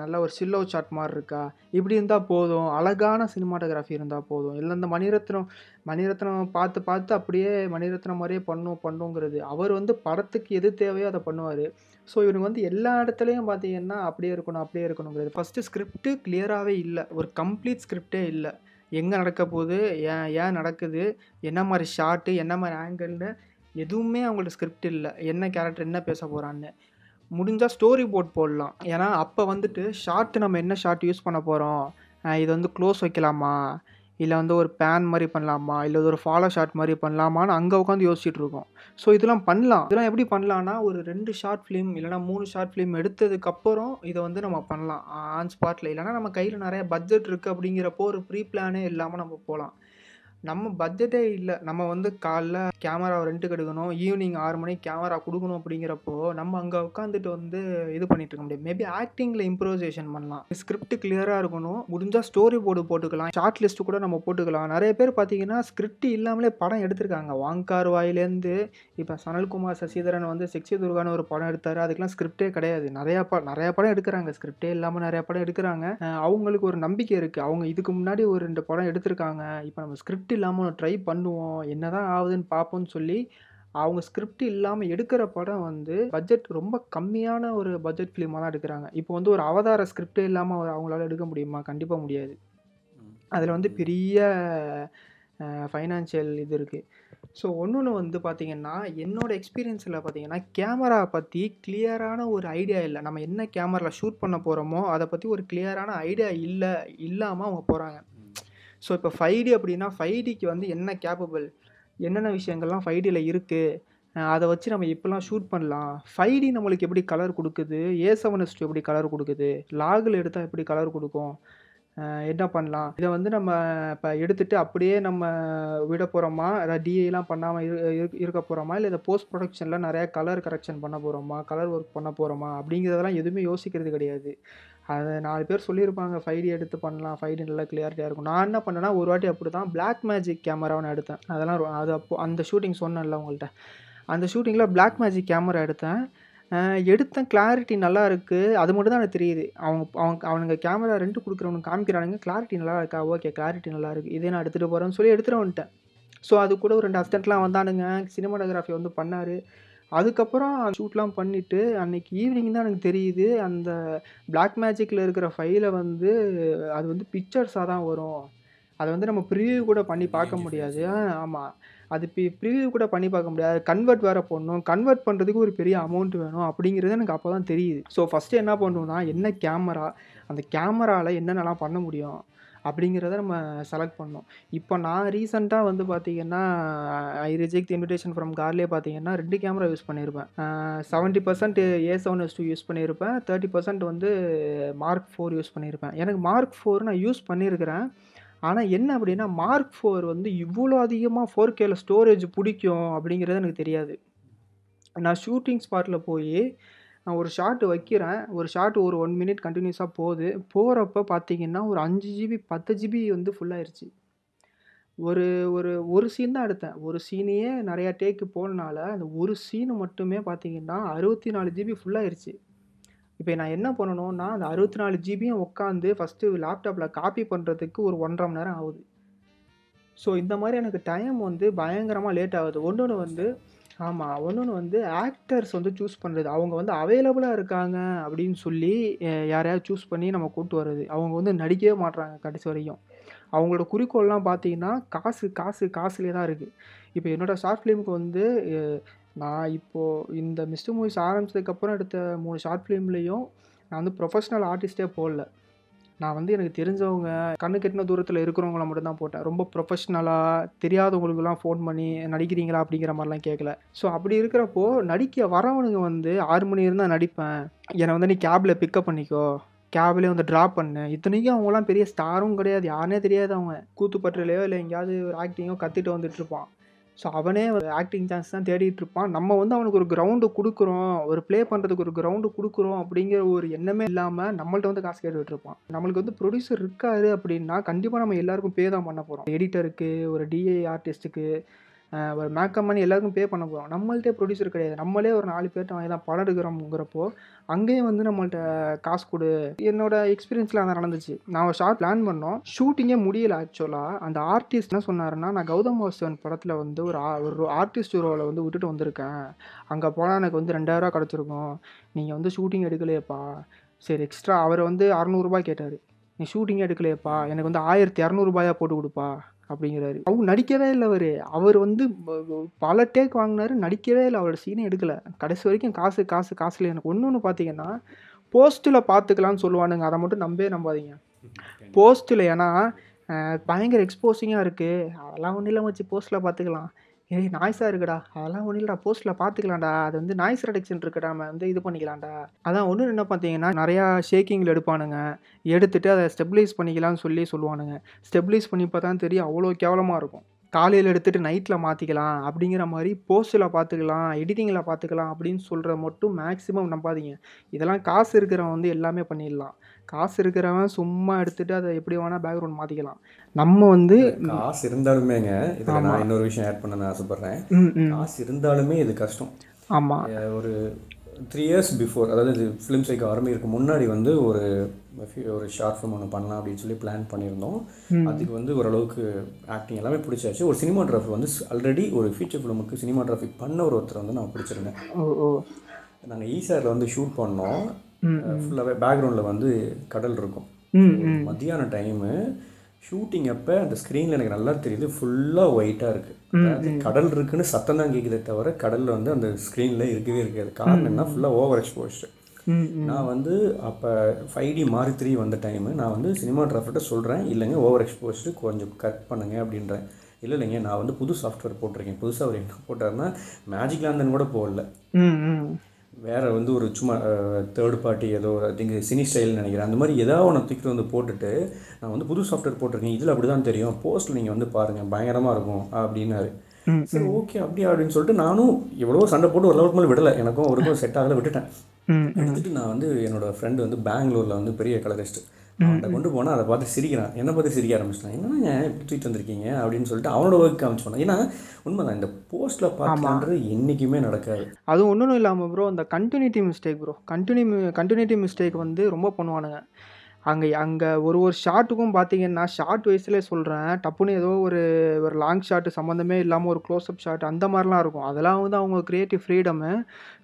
நல்ல ஒரு சில்லோ சாட் மாதிரி இருக்கா? இப்படி இருந்தால் போதும். அழகான சினிமாட்டோகிராஃபி இருந்தால் போதும். இல்லை இந்த மணிரத்னம் மணிரத்னம் பார்த்து பார்த்து அப்படியே மணிரத்னம் மாதிரியே பண்ணும் பண்ணுங்கிறது. அவர் வந்து படத்துக்கு எது தேவையோ அதை பண்ணுவார். ஸோ இவனுக்கு வந்து எல்லா இடத்துலையும் பார்த்தீங்கன்னா அப்படியே இருக்கணும் அப்படியே இருக்கணுங்கிறது. ஃபஸ்ட்டு ஸ்கிரிப்ட்டு கிளியராகவே இல்லை. ஒரு கம்ப்ளீட் ஸ்கிரிப்டே இல்லை. எங்கே நடக்க போகுது? ஏன் ஏன் நடக்குது? என்ன மாதிரி ஷார்ட்டு என்ன மாதிரி ஆங்கிள்னு எதுவுமே அவங்கள்ட்ட ஸ்கிரிப்ட் இல்லை. என்ன கேரக்டர் என்ன பேச போகிறான்னு முடிஞ்சால் ஸ்டோரி போர்ட் போடலாம். ஏன்னா அப்போ வந்துட்டு ஷார்ட் நம்ம என்ன ஷார்ட் யூஸ் பண்ண போகிறோம் இது வந்து க்ளோஸ் வைக்கலாமா? இல்லை வந்து ஒரு பேன் மாதிரி பண்ணலாமா? இல்லை ஒரு ஃபாலோ ஷார்ட் மாதிரி பண்ணலாமான்னு அங்கே உட்காந்து யோசிச்சுட்டு இருக்கோம். ஸோ இதெல்லாம் பண்ணலாம். இதெல்லாம் எப்படி பண்ணலான்னா ஒரு ரெண்டு ஷார்ட் ஃபிலிம் இல்லைனா மூணு ஷார்ட் ஃபிலிம் எடுத்ததுக்கப்புறம் இதை வந்து நம்ம பண்ணலாம். ஆன் ஸ்பாட்டில் இல்லைனா நம்ம கையில் நிறைய பட்ஜெட் இருக்குது அப்படிங்கிறப்போ ஒரு ப்ரீ பிளானே இல்லாமல் நம்ம போகலாம். நம்ம பட்ஜெட்டே இல்லை. நம்ம வந்து காலைல கேமரா ரெண்ட்டுக்கு எடுக்கணும் ஈவினிங் ஆறு மணிக்கு கேமரா கொடுக்கணும் அப்படிங்கிறப்போ நம்ம அங்கே உட்காந்துட்டு வந்து இது பண்ணிட்டு இருக்க முடியும் மேபி ஆக்டிங்கில் இம்ப்ரோவைசேஷன் பண்ணலாம். ஸ்கிரிப்ட் கிளியராக இருக்கணும். முடிஞ்சால் ஸ்டோரி போர்டு போட்டுக்கலாம். ஷார்ட் லிஸ்ட் கூட நம்ம போட்டுக்கலாம். நிறைய பேர் பார்த்தீங்கன்னா ஸ்கிரிப்ட் இல்லாமலே படம் எடுத்திருக்காங்க. வாங்கார் வாயிலேருந்து இப்போ சனல்குமார் சசிதரன் வந்து செக்ஸி துர்கான்னு ஒரு படம் எடுத்தார். அதுக்கெல்லாம் ஸ்கிரிப்டே கிடையாது. நிறையா ப நிறையா படம் எடுக்கிறாங்க. ஸ்கிரிப்டே இல்லாமல் நிறையா படம் எடுக்கிறாங்க. அவங்களுக்கு ஒரு நம்பிக்கை இருக்குது அவங்க இதுக்கு முன்னாடி ஒரு ரெண்டு படம் எடுத்திருக்காங்க. இப்போ நம்ம ஸ்கிரிப்ட் ஸ்கிரிப்ட் இல்லாமல் ஒன்று ட்ரை பண்ணுவோம் என்ன தான் ஆகுதுன்னு பார்ப்போம்னு சொல்லி அவங்க ஸ்கிரிப்ட் இல்லாமல் எடுக்கிற படம் வந்து பட்ஜெட் ரொம்ப கம்மியான ஒரு பட்ஜெட் ஃபிலிமாக தான் எடுக்கிறாங்க. இப்போ வந்து ஒரு அவதார ஸ்கிரிப்டே இல்லாமல் அவங்களால எடுக்க முடியுமா? கண்டிப்பாக முடியாது. அதில் வந்து பெரிய ஃபைனான்ஷியல் இது இருக்குது ஸோ ஒன்று வந்து பார்த்தீங்கன்னா என்னோட எக்ஸ்பீரியன்ஸில் பார்த்தீங்கன்னா கேமரா பற்றி கிளியரான ஒரு ஐடியா இல்லை. நம்ம என்ன கேமராவில் ஷூட் பண்ண போகிறோமோ அதை பற்றி ஒரு கிளியரான ஐடியா இல்லை இல்லாமல் அவங்க போகிறாங்க ஸோ இப்போ ஃபைவ் டி அப்படின்னா ஃபைவ் டிக்கு வந்து என்ன கேப்பபிள் என்னென்ன விஷயங்கள்லாம் ஃபைவ் டியில் இருக்குது அதை வச்சு நம்ம இப்போலாம் ஷூட் பண்ணலாம். ஃபைவ் டி நம்மளுக்கு எப்படி கலர் கொடுக்குது? ஏ செவன் எஸ் எப்படி கலர் கொடுக்குது? லாகில் எடுத்தால் எப்படி கலர் கொடுக்கும்? என்ன பண்ணலாம்? இதை வந்து நம்ம இப்போ எடுத்துகிட்டு அப்படியே நம்ம விட போகிறோமா அதாவது டிஏலாம் பண்ணாமல் இரு இரு- இருக்க போகிறோமா இல்லை இதை போஸ்ட் ப்ரொடக்ஷனில் நிறையா கலர் கரெக்ஷன் பண்ண போகிறோமா கலர் ஒர்க் பண்ண போகிறோமா அப்படிங்கிறதெல்லாம் எதுவுமே யோசிக்கிறது கிடையாது. அதை நாலு பேர் சொல்லியிருப்பாங்க ஃபைடி எடுத்து பண்ணலாம் ஃபைடி நல்லா கிளியாரிட்டியாக இருக்கும். நான் என்ன பண்ணேன்னா ஒரு வாட்டி அப்படி தான் பிளாக் மேஜிக் கேமராவை நான் எடுத்தேன். அதெல்லாம் அது அப்போ அந்த ஷூட்டிங் சொன்னேன்ல உங்கள்கிட்ட அந்த ஷூட்டிங்கில் பிளாக் மேஜிக் கேமரா எடுத்தேன். எடுத்தேன் கிளாரிட்டி நல்லா இருக்குது அது மட்டும் தான் எனக்கு தெரியுது. அவங்க அவங்க அவனுங்க கேமரா ரெண்டு கொடுக்குறவனுக்கு காமிக்கிறானுங்க கிளாரிட்டி நல்லா இருக்கா? ஓகே கிளாரிட்டி நல்லா இருக்குது இதே நான் எடுத்துகிட்டு போகிறேன்னு சொல்லி எடுத்துகிட்டு வந்துட்டேன். ஸோ அது கூட ஒரு ரெண்டு அசிஸ்டண்ட்லாம் வந்தானுங்க. சினிமாட்டோகிராஃபி வந்து பண்ணார். அதுக்கப்புறம் ஷூட்லாம் பண்ணிவிட்டு அன்னைக்கு ஈவினிங் தான் எனக்கு தெரியுது. அந்த பிளாக் மேஜிக்கில் இருக்கிற ஃபைலை வந்து அது வந்து பிக்சர்ஸாக தான் வரும். அதை வந்து நம்ம ப்ரிவியூ கூட பண்ணி பார்க்க முடியாது. ஆமாம் அது பி ப்ரிவியூ கூட பண்ணி பார்க்க முடியாது. கன்வெர்ட் வேறு பண்ணணும் கன்வெர்ட் பண்ணுறதுக்கு ஒரு பெரிய அமௌண்ட் வேணும். அப்படிங்கிறது எனக்கு அப்போ தான் தெரியுது. ஸோ ஃபஸ்ட்டு என்ன பண்ணுவோம்னா என்ன கேமரா அந்த கேமராவில் என்னென்னலாம் பண்ண முடியும்? அப்படிங்கிறத நம்ம செலக்ட் பண்ணோம் இப்போ நான் ரீசெண்டாக வந்து பார்த்தீங்கன்னா ஐ ரிஜெக்ட் இன்விடேஷன் ஃப்ரம் கார்லேயே பார்த்தீங்கன்னா ரெண்டு கேமரா யூஸ் பண்ணியிருப்பேன் seventy percent A seven S two use பண்ணியிருப்பேன் தேர்ட்டி பர்சன்ட் வந்து மார்க் ஃபோர் யூஸ் பண்ணியிருப்பேன் எனக்கு மார்க் ஃபோர் நான் யூஸ் பண்ணியிருக்கிறேன் ஆனால் என்ன அப்படின்னா மார்க் ஃபோர் வந்து இவ்வளோ அதிகமாக ஃபோர் கேல ஸ்டோரேஜ் பிடிக்கும் அப்படிங்கிறது எனக்கு தெரியாது. நான் ஷூட்டிங் ஸ்பாட்டில் போய் நான் ஒரு ஷார்ட் வைக்கிறேன். ஒரு ஷாட் ஒரு ஒன் மினிட் கண்டினியூஸாக போகுது. போகிறப்ப பார்த்தீங்கன்னா ஒரு அஞ்சு ஜிபி பத்து ஜிபி வந்து ஃபுல்லாயிருச்சு ஒரு ஒரு ஒரு சீன் தான் எடுத்தேன். ஒரு சீனையே நிறையா டேக்கு போனனால அந்த ஒரு சீனு மட்டுமே பார்த்தீங்கன்னா அறுபத்தி நாலு ஜிபி ஃபுல்லாயிருச்சு இப்போ நான் என்ன பண்ணணும்னா அந்த அறுபத்தி நாலு ஜிபியும் உட்காந்து ஃபஸ்ட்டு லேப்டாப்பில் காப்பி பண்ணுறதுக்கு ஒரு ஒன்றரை மணி நேரம் ஆகுது. ஸோ இந்த மாதிரி எனக்கு டைம் வந்து பயங்கரமாக லேட் ஆகுது. ஒன்று ஒன்று வந்து ஆமாம் ஒன்று வந்து ஆக்டர்ஸ் வந்து சூஸ் பண்ணுறது அவங்க வந்து அவைலபிளாக இருக்காங்க அப்படின்னு சொல்லி யாரையாவது சூஸ் பண்ணி நம்ம கூப்பிட்டு வர்றது. அவங்க வந்து நடிக்கவே மாட்றாங்க கடைசி வரையும் அவங்களோட குறிக்கோள்லாம் பார்த்தீங்கன்னா காசு காசு காசுலேயே தான் இருக்குது இப்போ என்னோடய ஷார்ட் ஃபிலிமுக்கு வந்து நான் இப்போது இந்த மிஸ்டர் மூவிஸ் ஆரம்பிச்சதுக்கப்புறம் எடுத்த மூணு ஷார்ட் ஃபிலிம்லேயும் நான் வந்து ப்ரொஃபஷ்னல் ஆர்டிஸ்ட்டே போடல. நான் வந்து எனக்கு தெரிஞ்சவங்க கண்ணு கெட்டின தூரத்தில் இருக்கிறவங்கள மட்டும் தான் போட்டேன். ரொம்ப ப்ரொஃபஷ்னலாக தெரியாதவங்களுக்குலாம் ஃபோன் பண்ணி நடிக்கிறீங்களா? அப்படிங்கிற மாதிரிலாம் கேட்கல ஸோ அப்படி இருக்கிறப்போ நடிக்க வரவனுங்க வந்து ஆறு மணி இருந்தால் நடிப்பேன். என்னை வந்து நீ கேபில் பிக்கப் பண்ணிக்கோ. கேபிலே வந்து ட்ராப் பண்ணு. இத்தனைக்கும் அவங்களாம் பெரிய ஸ்டாரும் கிடையாது. யாருனே தெரியாது அவங்க. கூத்துப்பட்டுலையோ இல்லை எங்கேயாவது ஒரு ஆக்டிங்கோ கத்திட்டு வந்துட்டு இருப்பான். ஸோ அவனே ஆக்டிங் சான்ஸ் தான் தேடிட்டு இருப்பான். நம்ம வந்து அவனுக்கு ஒரு கிரவுண்டு கொடுக்குறோம். ஒரு ப்ளே பண்ணுறதுக்கு ஒரு கிரவுண்டு கொடுக்குறோம் அப்படிங்கிற ஒரு எண்ணமே இல்லாமல் நம்மள்ட்ட வந்து காசு கேட்டுட்டு இருப்பான். நம்மளுக்கு வந்து ப்ரொடியூசர் இருக்காரு அப்படின்னா கண்டிப்பாக நம்ம எல்லாருக்கும் பே தான் பண்ண போகிறோம் எடிட்டருக்கு ஒரு டிஏ ஆர்டிஸ்ட்டுக்கு ஒரு மேக்கப் பண்ணி எல்லாருக்கும் பே பண்ண போகிறோம் நம்மள்ட்டே ப்ரொடியூசர் கிடையாது. நம்மளே ஒரு நாலு பேர்ட்ட வாங்கி தான் படம் எடுக்கிறோம்ங்கிறப்போ அங்கேயே வந்து நம்மள்ட்ட காசு கொடு. என்னோட எக்ஸ்பீரியன்ஸில் அதான் நடந்துச்சு. நான் ஒரு ஷார்ட் பிளான் பண்ணோம். ஷூட்டிங்கே முடியல ஆக்சுவலாக அந்த ஆர்டிஸ்ட் என்ன சொன்னாருன்னா நான் கௌதம் வாசுவன் படத்தில் வந்து ஒரு ஆ- ஒரு ஆர்டிஸ்ட் ரோலை வந்து விட்டுட்டு வந்திருக்கேன். அங்கே போனால் எனக்கு வந்து ரெண்டாயிரரூவா கிடச்சிருக்கும். நீங்கள் வந்து ஷூட்டிங் எடுக்கலையேப்பா. சரி எக்ஸ்ட்ரா அவர் வந்து அறநூறுபா கேட்டார். நீ ஷூட்டிங்கே எடுக்கலையேப்பா. எனக்கு வந்து ஆயிரத்தி இரநூறுபாயா போட்டு கொடுப்பா. அப்படிங்கிறாரு. அவங்க நடிக்கவே இல்லை அவர். அவர் வந்து பல டேக் வாங்கினாரு நடிக்கவே இல்லை. அவரோட சீனே எடுக்கலை. கடைசி வரைக்கும் காசு காசு காசுல எனக்கு ஒன்று ஒன்று பார்த்தீங்கன்னா போஸ்ட்டில் பார்த்துக்கலாம்னு சொல்லுவானுங்க. அதை மட்டும் நம்பவே நம்பாதீங்க. போஸ்ட்டில் ஏன்னா பயங்கர எக்ஸ்போசிங்காக இருக்குது அதெல்லாம் ஒன்றும் இல்லை வச்சு போஸ்ட்டில் பார்த்துக்கலாம் ஏய் நாய்ஸாக இருக்குடா. அதெல்லாம் ஒன்றும் இல்லைடா. போஸ்ட்டில் பார்த்துக்கலாம்டா அது வந்து நாய்ஸ் ரெடக்ஷன் இருக்குடா நம்ம வந்து இது பண்ணிக்கலாம்டா. அதான் ஒன்று என்ன பார்த்தீங்கன்னா நிறையா ஷேக்கிங்கில் எடுப்பானுங்க. எடுத்துகிட்டு அதை ஸ்டெபிலைஸ் பண்ணிக்கலாம்னு சொல்லி சொல்லுவானுங்க. ஸ்டெபிலைஸ் பண்ணி பார்த்தா தெரியும் அவ்வளோ கேவலமாக இருக்கும். காலையில் எடுத்துட்டு நைட்டில் மாற்றிக்கலாம் அப்படிங்கிற மாதிரி போஸ்ட்டில் பார்த்துக்கலாம் எடிட்டிங்கில் பார்த்துக்கலாம் அப்படின்னு சொல்கிற மட்டும் மேக்ஸிமம் நம்பாதீங்க. இதெல்லாம் காசு இருக்கிறவன் வந்து எல்லாமே பண்ணிடலாம். காசு இருக்கிறவன் சும்மா எடுத்துட்டு அதை எப்படி வேணால் பேக்ரவுண்ட் மாற்றிக்கலாம் நம்ம வந்து
காசு இருந்தாலுமேங்க இதில். நான் இன்னொரு விஷயம் ஆட் பண்ண நான் ஆசைப்பட்றேன் காசு இருந்தாலுமே இது கஷ்டம்.
ஆமாம்
ஒரு த்ரீ இயர்ஸ் பிஃபோர் அதாவது இது ஃபிலிம் சைக்கு ஆரம்பிக்கிறதுக்கு முன்னாடி வந்து ஒரு ஒரு ஷார்ட் ஃபிலிம் ஒன்று பண்ணலாம் அப்படின்னு சொல்லி பிளான் பண்ணியிருந்தோம். அதுக்கு வந்து ஓரளவுக்கு ஆக்டிங் எல்லாமே பிடிச்சாச்சு. ஒரு சினிமாட்ராஃபி வந்து ஆல்ரெடி ஒரு ஃபீச்சர் ஃபிலிமுக்கு சினிமாட்ராஃபி பண்ண ஒரு ஒருத்தர் வந்து நான் பிடிச்சிருந்தேன்.
ஓ ஓ.
நாங்கள் ஈசாரில் வந்து ஷூட் பண்ணோம். ஃபுல்லாகவே பேக்ரவுண்டில் வந்து கடல் இருக்கும். மத்தியான டைமு ஷூட்டிங் அப்போ அந்த ஸ்க்ரீனில் எனக்கு நல்லா தெரியுது ஃபுல்லாக ஒயிட்டாக இருக்குது கடல் இருக்குன்னு சத்தம் தான் கேட்குதே தவிர கடலில் வந்து அந்த ஸ்க்ரீனில் இருக்கவே இருக்காது. காரணம் என்ன? ஃபுல்லாக ஓவர் எக்ஸ்போஸ்டு நான் வந்து அப்போ ஃபைவ் டி மாறி த்ரீ வந்த டைமு நான் வந்து சினிமாட்ராஃபர்கிட்ட சொல்கிறேன் இல்லைங்க ஓவர் எக்ஸ்போஸ்டு கொஞ்சம் கட் பண்ணுங்க அப்படின்றேன். இல்லை இல்லைங்க நான் வந்து புது சாஃப்ட்வேர் போட்டிருக்கேன். புதுசாக அவர் என்ன போட்டாருன்னா மேஜிக் லேந்தன் கூட போடல. வேறு வந்து ஒரு சும்மா தேர்ட் பார்ட்டி ஏதோ ஐ திங்க் சினி ஸ்டைல்னு நினைக்கிறேன். அந்த மாதிரி ஏதாவது ஒன்று தூக்கிட்டு வந்து போட்டுட்டு நான் வந்து புது சாஃப்ட்வேர் போட்டிருக்கேன். இதில் அப்படி தான் தெரியும் போஸ்ட்டில் நீங்கள் வந்து பாருங்கள் பயங்கரமாக இருக்கும் அப்படின்னாரு. சரி ஓகே அப்படியா அப்படின்னு சொல்லிட்டு நானும் எவ்வளவோ சண்டை போட்டு ஒரு லெவலுக்கு மேலே விடலை. எனக்கும் அவருக்கும் செட் ஆகலை விட்டுட்டேன். எடுத்துட்டு நான் வந்து என்னோட ஃப்ரெண்டு வந்து பெங்களூரில் வந்து பெரிய கலரிஸ்ட் அவன்கிட்ட கொண்டு போனால் அதை பார்த்து சிரிக்கிறான். என்னை பார்த்து சிரிக்க ஆரம்பிச்சிட்டான். என்னங்க இப்படி தூக்கிட்டு வந்திருக்கீங்க? அப்படின்னு சொல்லிட்டு அவனோட ஒர்க் காமிச்சு பண்ணான் ஏன்னா உண்மைதான் இந்த போஸ்ட்டில் பார்க்கலான்றது என்றைக்குமே நடக்காது.
அதுவும் ஒன்றும் இல்லாமல் ப்ரோ இந்த continuity mistake bro continue continuity mistake வந்து ரொம்ப பண்ணுவானுங்க. அங்கே அங்கே ஒரு ஒரு ஷாட்டுக்கும் பார்த்தீங்கன்னா ஷார்ட் வயசுலேயே சொல்கிறேன் டப்புன்னு ஏதோ ஒரு ஒரு லாங் ஷாட்டு சம்மந்தமே இல்லாமல் ஒரு க்ளோஸ்அப் ஷாட் அந்த மாதிரிலாம் இருக்கும். அதெல்லாம் வந்து அவங்க க்ரியேட்டிவ் ஃப்ரீடமு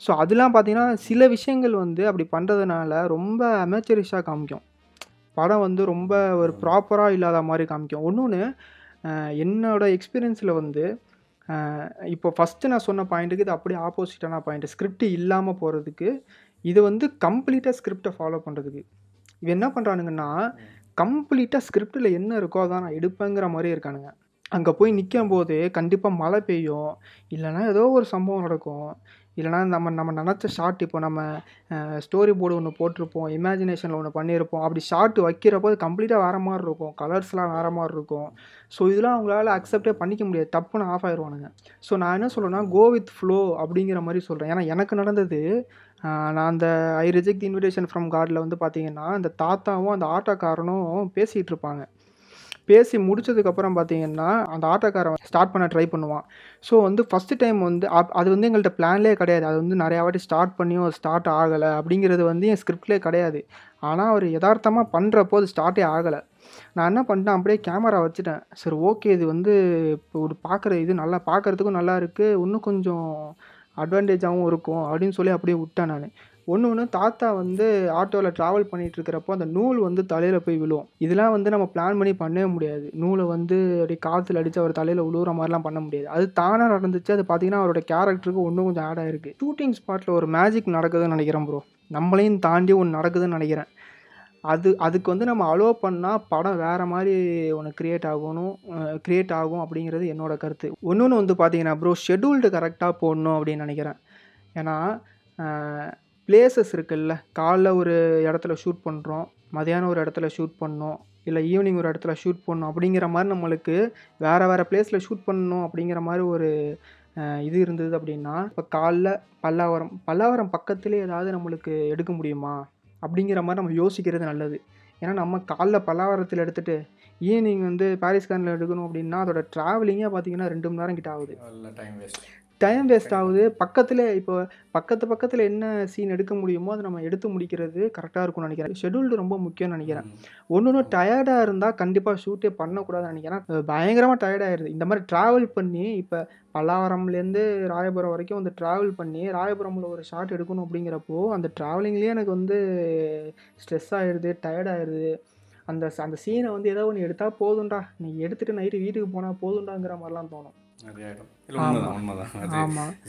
ஸோ அதெல்லாம் பார்த்தீங்கன்னா சில விஷயங்கள் வந்து அப்படி பண்ணுறதுனால ரொம்ப அமேச்சரிஷாக காமிக்கும். படம் வந்து ரொம்ப ஒரு ப்ராப்பராக இல்லாத மாதிரி காமிக்கும். ஒன்று என்னோடய எக்ஸ்பீரியன்ஸில் வந்து இப்போ ஃபஸ்ட்டு நான் சொன்ன பாயிண்ட்டுக்கு இது அப்படியே ஆப்போசிட்டான பாயிண்ட் ஸ்கிரிப்ட் இல்லாமல் போகிறதுக்கு இது வந்து கம்ப்ளீட்டாக ஸ்கிரிப்டை ஃபாலோ பண்ணுறதுக்கு இவன் என்ன பண்ணுறானுங்கன்னா கம்ப்ளீட்டாக ஸ்கிரிப்டில் என்ன இருக்கோ அதான் நான் எடுப்பேங்கிற மாதிரி இருக்கானுங்க. அங்கே போய் நிற்கும் போது கண்டிப்பாக மழை பெய்யும். இல்லைன்னா ஏதோ ஒரு சம்பவம் நடக்கும். இல்லைனா நம்ம நம்ம நினச்ச ஷாட் இப்போ நம்ம ஸ்டோரி போர்டு ஒன்று போட்டிருப்போம் இமேஜினேஷனில் ஒன்று பண்ணியிருப்போம். அப்படி ஷாட் வைக்கிறப்போ அது கம்ப்ளீட்டாக வேறு மாதிரி இருக்கும். கலர்ஸ்லாம் வேறு மாதிரி இருக்கும். ஸோ இதெல்லாம் அவங்களால அக்செப்டே பண்ணிக்க முடியாது. தப்புன்னு ஆஃப் ஆயிடுவானுங்க. ஸோ நான் என்ன சொல்கிறேன்னா கோ வித் ஃப்ளோ அப்படிங்கிற மாதிரி சொல்கிறேன் ஏன்னா எனக்கு நடந்தது நான் அந்த ஐ ரிஜெக்ட் இன்விடேஷன் ஃப்ரம் கார்டில் வந்து பார்த்தீங்கன்னா அந்த தாத்தாவும் அந்த ஆட்டோக்காரனும் பேசிகிட்டு இருப்பாங்க. பேசி முடிச்சதுக்கப்புறம் பார்த்தீங்கன்னா அந்த ஆட்டோக்காரன் ஸ்டார்ட் பண்ண ட்ரை பண்ணுவான். ஸோ வந்து ஃபஸ்ட்டு டைம் வந்து அது வந்து எங்கள்கிட்ட பிளான்லேயே கிடையாது. அது வந்து நிறையா வாட்டி ஸ்டார்ட் பண்ணியும் அது ஸ்டார்ட் ஆகலை அப்படிங்கிறது வந்து என் ஸ்கிரிப்ட்லேயே கிடையாது. ஆனால் அவர் யதார்த்தமாக பண்ணுறப்போ அது ஸ்டார்ட்டே ஆகலை. நான் என்ன பண்ணிட்டேன் அப்படியே கேமரா வச்சுட்டேன். சரி ஓகே இது வந்து இப்போ ஒரு பார்க்குற இது நல்லா பார்க்குறதுக்கும் நல்லா இருக்குது இன்னும் கொஞ்சம் அட்வான்டேஜாகவும் இருக்கும் அப்படின்னு சொல்லி அப்படியே விட்டேன் நான். ஒன்று ஒன்று தாத்தா வந்து ஆட்டோவில் ட்ராவல் பண்ணிட்டு இருக்கிறப்போ அந்த நூல் வந்து தலையில் போய் விழுவும் இதெல்லாம் வந்து நம்ம பிளான் பண்ணி பண்ணவே முடியாது. நூலை வந்து அப்படியே காற்றுல அடித்து அவர் தலையில் விழுவுற மாதிரிலாம் பண்ண முடியாது. அது தானாக நடந்துச்சு. அது பார்த்தீங்கன்னா அவரோட கேரக்டருக்கு ஒன்றும் கொஞ்சம் ஆட் ஆகிருக்கு ஷூட்டிங் ஸ்பாட்டில் ஒரு மேஜிக் நடக்குதுன்னு நினைக்கிறேன் ப்ரோ நம்மளையும் தாண்டி ஒன்று நடக்குதுன்னு நினைக்கிறேன். அது அதுக்கு வந்து நம்ம அலோவ் பண்ணால் படம் வேறு மாதிரி ஒன்று க்ரியேட் ஆகணும். க்ரியேட் ஆகும் அப்படிங்கிறது என்னோட கருத்து. ஒன்று ஒன்று வந்து பார்த்தீங்கன்னா ப்ரோ ஷெடியூல்டு கரெக்டாக போடணும் அப்படின்னு நினைக்கிறேன். ஏன்னா பிளேசஸ் இருக்குல்ல. காலைல ஒரு இடத்துல ஷூட் பண்ணுறோம் மதியானம் ஒரு இடத்துல ஷூட் பண்ணோம் இல்லை ஈவினிங் ஒரு இடத்துல ஷூட் பண்ணணும் அப்படிங்கிற மாதிரி நம்மளுக்கு வேறு வேறு பிளேஸில் ஷூட் பண்ணணும் அப்படிங்கிற மாதிரி ஒரு இது இருந்தது அப்படின்னா இப்போ காலைல பல்லாவரம் பல்லாவரம் பக்கத்துலேயே ஏதாவது நம்மளுக்கு எடுக்க முடியுமா? அப்படிங்கிற மாதிரி நம்ம யோசிக்கிறது நல்லது. ஏன்னா நம்ம காலைல பல்லாவரத்தில் எடுத்துகிட்டு ஈவினிங் வந்து பாரிஸ் கார்னில் எடுக்கணும் அப்படின்னா அதோட ட்ராவலிங்கே பார்த்தீங்கன்னா ரெண்டு மணி நேரம் கிட்ட ஆகுது.
டைம் வேஸ்ட்
டைம் வேஸ்ட் ஆகுது. பக்கத்தில் இப்போ பக்கத்து பக்கத்தில் என்ன சீன் எடுக்க முடியுமோ அதை நம்ம எடுத்து முடிக்கிறது கரெக்டாக இருக்கும்னு நினைக்கிறேன். ஷெட்யூல்டு ரொம்ப முக்கியம்னு நினைக்கிறேன். ஒன்று ஒன்று டயர்டாக இருந்தால் கண்டிப்பாக ஷூட்டே பண்ணக்கூடாதுன்னு நினைக்கிறேன். பயங்கரமாக டயர்டாயிருது இந்த மாதிரி ட்ராவல் பண்ணி இப்போ பல்லாவரம்லேருந்து ராயபுரம் வரைக்கும் வந்து ட்ராவல் பண்ணி ராயபுரமில் ஒரு ஷாட் எடுக்கணும் அப்படிங்கிறப்போ அந்த ட்ராவலிங்லேயே எனக்கு வந்து ஸ்ட்ரெஸ் ஆயிடுது டயர்ட் ஆயிடுது அந்த அந்த சீனை வந்து ஏதோ ஒன்று எடுத்தால் போதும்டா. நீ எடுத்துகிட்டு நைட்டு வீட்டுக்கு போனால் போதும்டாங்கிற மாதிரிலாம் தோணும்.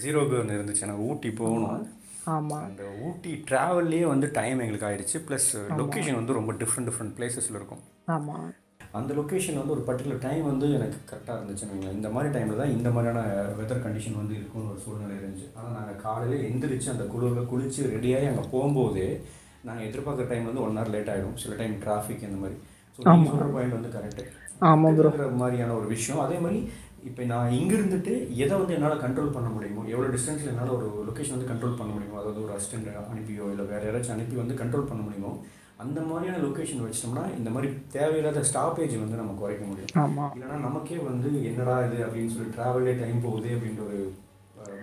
ஜீரோக்கு ஒன்று இருந்துச்சு. எனக்கு ஊட்டி போகணும்.
ஆமாம்
அந்த ஊட்டி ட்ராவல்லே வந்து டைம் எங்களுக்கு ஆயிடுச்சு. ப்ளஸ் லொக்கேஷன் வந்து ரொம்ப டிஃப்ரெண்ட் டிஃப்ரெண்ட் பிளேசஸில் இருக்கும்.
ஆமாம்
அந்த லொக்கேஷன் வந்து ஒரு பர்டிகுலர் டைம் வந்து எனக்கு கரெக்டாக இருந்துச்சுன்னு. இந்த மாதிரி டைமில் தான் இந்த மாதிரியான வெதர் கண்டிஷன் வந்து இருக்கும்னு ஒரு சூழ்நிலை இருந்துச்சு. ஆனால் நாங்கள் காலையில் எந்திரிச்சு அந்த குளிரில் குளித்து ரெடியாகி அங்கே போகும்போது நாங்கள் எதிர்பார்க்குற டைம் வந்து ஒன் ஹவர் லேட் ஆகிடும் சில டைம் டிராஃபிக் இந்த மாதிரி. ஸோ சொல்கிற பாயிண்ட் வந்து கரெக்டு
ஆமாம்
மாதிரியான ஒரு விஷயம். அதே மாதிரி இப்போ நான் இங்க இருந்துட்டு எதை வந்து என்னால் கண்ட்ரோல் பண்ண முடியுமோ எவ்வளோ டிஸ்டன்ஸில் என்னால் ஒரு லொக்கேஷன் வந்து கண்ட்ரோல் பண்ண முடியுமோ அதாவது ஒரு அசிஸ்டன்ட் அனுப்பியோ இல்லை வேறு யாராச்சும் அனுப்பி வந்து கண்ட்ரோல் பண்ண முடியுமோ அந்த மாதிரியான லொக்கேஷன் வச்சிட்டோம்னா இந்த மாதிரி தேவையில்லாத ஸ்டாப்பேஜ் வந்து நம்ம குறைக்க முடியும். இல்லைன்னா நமக்கே வந்து என்னடா இது அப்படின்னு சொல்லி ட்ராவலே டைம் போகுது அப்படின்ற ஒரு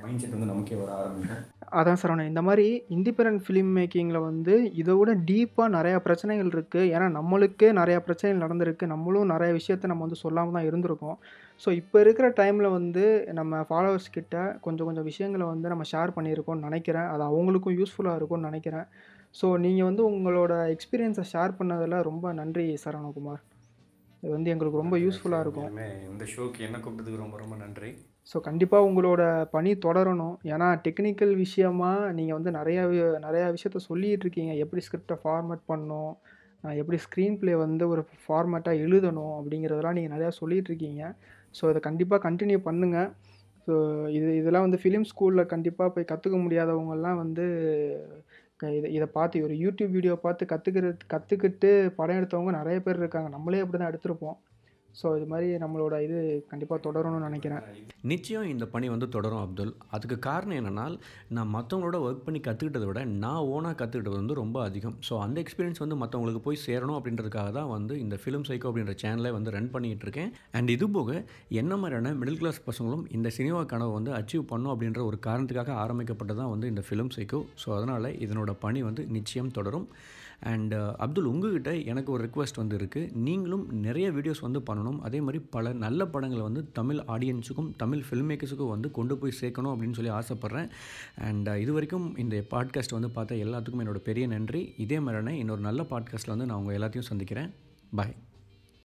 மைண்ட் செட் வந்து நமக்கே வர ஆரம்பிக்கும்.
அதான் சரவணன். இந்த மாரி இண்டிபெண்டன்ட் ஃபிலிம் மேக்கிங்கில வந்து இத விட டீப்பா நெறையா பிரச்சனைகள் இருக்கு. ஏன்னா, நம்மளுக்கே நெறையா பிரச்சனைகள் நடந்திருக்கு. நம்மளும் நெறைய விஷயத்த நம்ம வந்து சொல்லாம தான் இருந்திருக்கோம். ஸோ, இப்ப இருக்கிற டைம்ல வந்து நம்ம ஃபாலோவர்ஸ் கிட்ட கொஞ்சம் கொஞ்சம் விஷயங்கள வந்து நம்ம ஷேர் பண்ணியிருக்கோம்னு நெனைக்கிறேன். அது அவங்களுக்கும் யூஸ்ஃபுல்லா இருக்கும்னு நெனைக்கிறேன். ஸோ, நீங்க வந்து உங்களோட எக்ஸ்பீரியன்ஸ ஷேர் பண்ணதுல ரொம்ப நன்றி சரவணகுமார். இது வந்து எங்களுக்கு ரொம்ப யூஸ்ஃபுல்லா இருக்கும்.
இந்த ஷோக்கு என்ன கூப்பிட்டதுக்கு ரொம்ப ரொம்ப நன்றி.
ஸோ, கண்டிப்பாக உங்களோட பணி தொடரணும். ஏன்னா, டெக்னிக்கல் விஷயமா நீங்கள் வந்து நிறையா நிறையா விஷயத்த சொல்லிகிட்டு இருக்கீங்க. எப்படி ஸ்கிரிப்டை ஃபார்மேட் பண்ணணும், எப்படி ஸ்க்ரீன் ப்ளே வந்து ஒரு ஃபார்மேட்டாக எழுதணும் அப்படிங்கிறதெல்லாம் நீங்கள் நிறையா சொல்லிகிட்டு இருக்கீங்க. ஸோ, இதை கண்டிப்பாக கண்டினியூ பண்ணுங்கள் ஸோ, இது இதெல்லாம் வந்து ஃபிலிம் ஸ்கூலில் கண்டிப்பாக போய் கற்றுக்க முடியாதவங்கெல்லாம் வந்து இதை இதை பார்த்து ஒரு யூடியூப் வீடியோ பார்த்து கத்துக்கிறது கற்றுக்கிட்டு படம் எடுத்தவங்க நிறைய பேர் இருக்காங்க. நம்மளே அப்படிதான் எடுத்திருப்போம். ஸோ, இது மாதிரி நம்மளோட இது கண்டிப்பாக தொடரணும்னு நினைக்கிறேன்
நிச்சயம் இந்த பணி வந்து தொடரும் அப்துல். அதுக்கு காரணம் என்னென்னா நான் மற்றவங்களோட ஒர்க் பண்ணி கற்றுக்கிட்டதை விட, நான் ஓனாக கற்றுக்கிட்டது வந்து ரொம்ப அதிகம். ஸோ, அந்த எக்ஸ்பீரியன்ஸ் வந்து மற்றவங்களுக்கு போய் சேரணும் அப்படின்றதுக்காக தான் வந்து இந்த ஃபிலிம் சைக்கோ அப்படின்ற சேனலை வந்து ரன் பண்ணிகிட்டு இருக்கேன். அண்ட் இது போக என்ன மாதிரியான மிடில் கிளாஸ் பசங்களும் இந்த சினிமா கனவை வந்து அச்சீவ் பண்ணும் அப்படின்ற ஒரு காரணத்துக்காக ஆரம்பிக்கப்பட்டது தான் வந்து இந்த ஃபிலிம் சைக்கோ. ஸோ, அதனால் இதனோட பணி வந்து நிச்சயம் தொடரும். அண்ட் அப்துல் uh, உங்ககிட்ட எனக்கு ஒரு ரிக்வெஸ்ட் வந்து இருக்குது நீங்களும் நிறைய வீடியோஸ் வந்து பண்ணணும். அதே மாதிரி பல நல்ல படங்களை வந்து தமிழ் ஆடியன்ஸுக்கும், தமிழ் ஃபில்ம் மேக்கர்ஸுக்கும் வந்து கொண்டு போய் சேர்க்கணும் அப்படின்னு சொல்லி ஆசைப்படுறேன். அண்ட் uh, இது வரைக்கும் இந்த பாட்காஸ்ட் வந்து பார்த்த எல்லாத்துக்கும் என்னோட பெரிய நன்றி. இதே மாதிரியான இன்னொரு நல்ல பாட்காஸ்ட்டில் வந்து நான் உங்கள் எல்லாத்தையும் சந்திக்கிறேன். பாய்.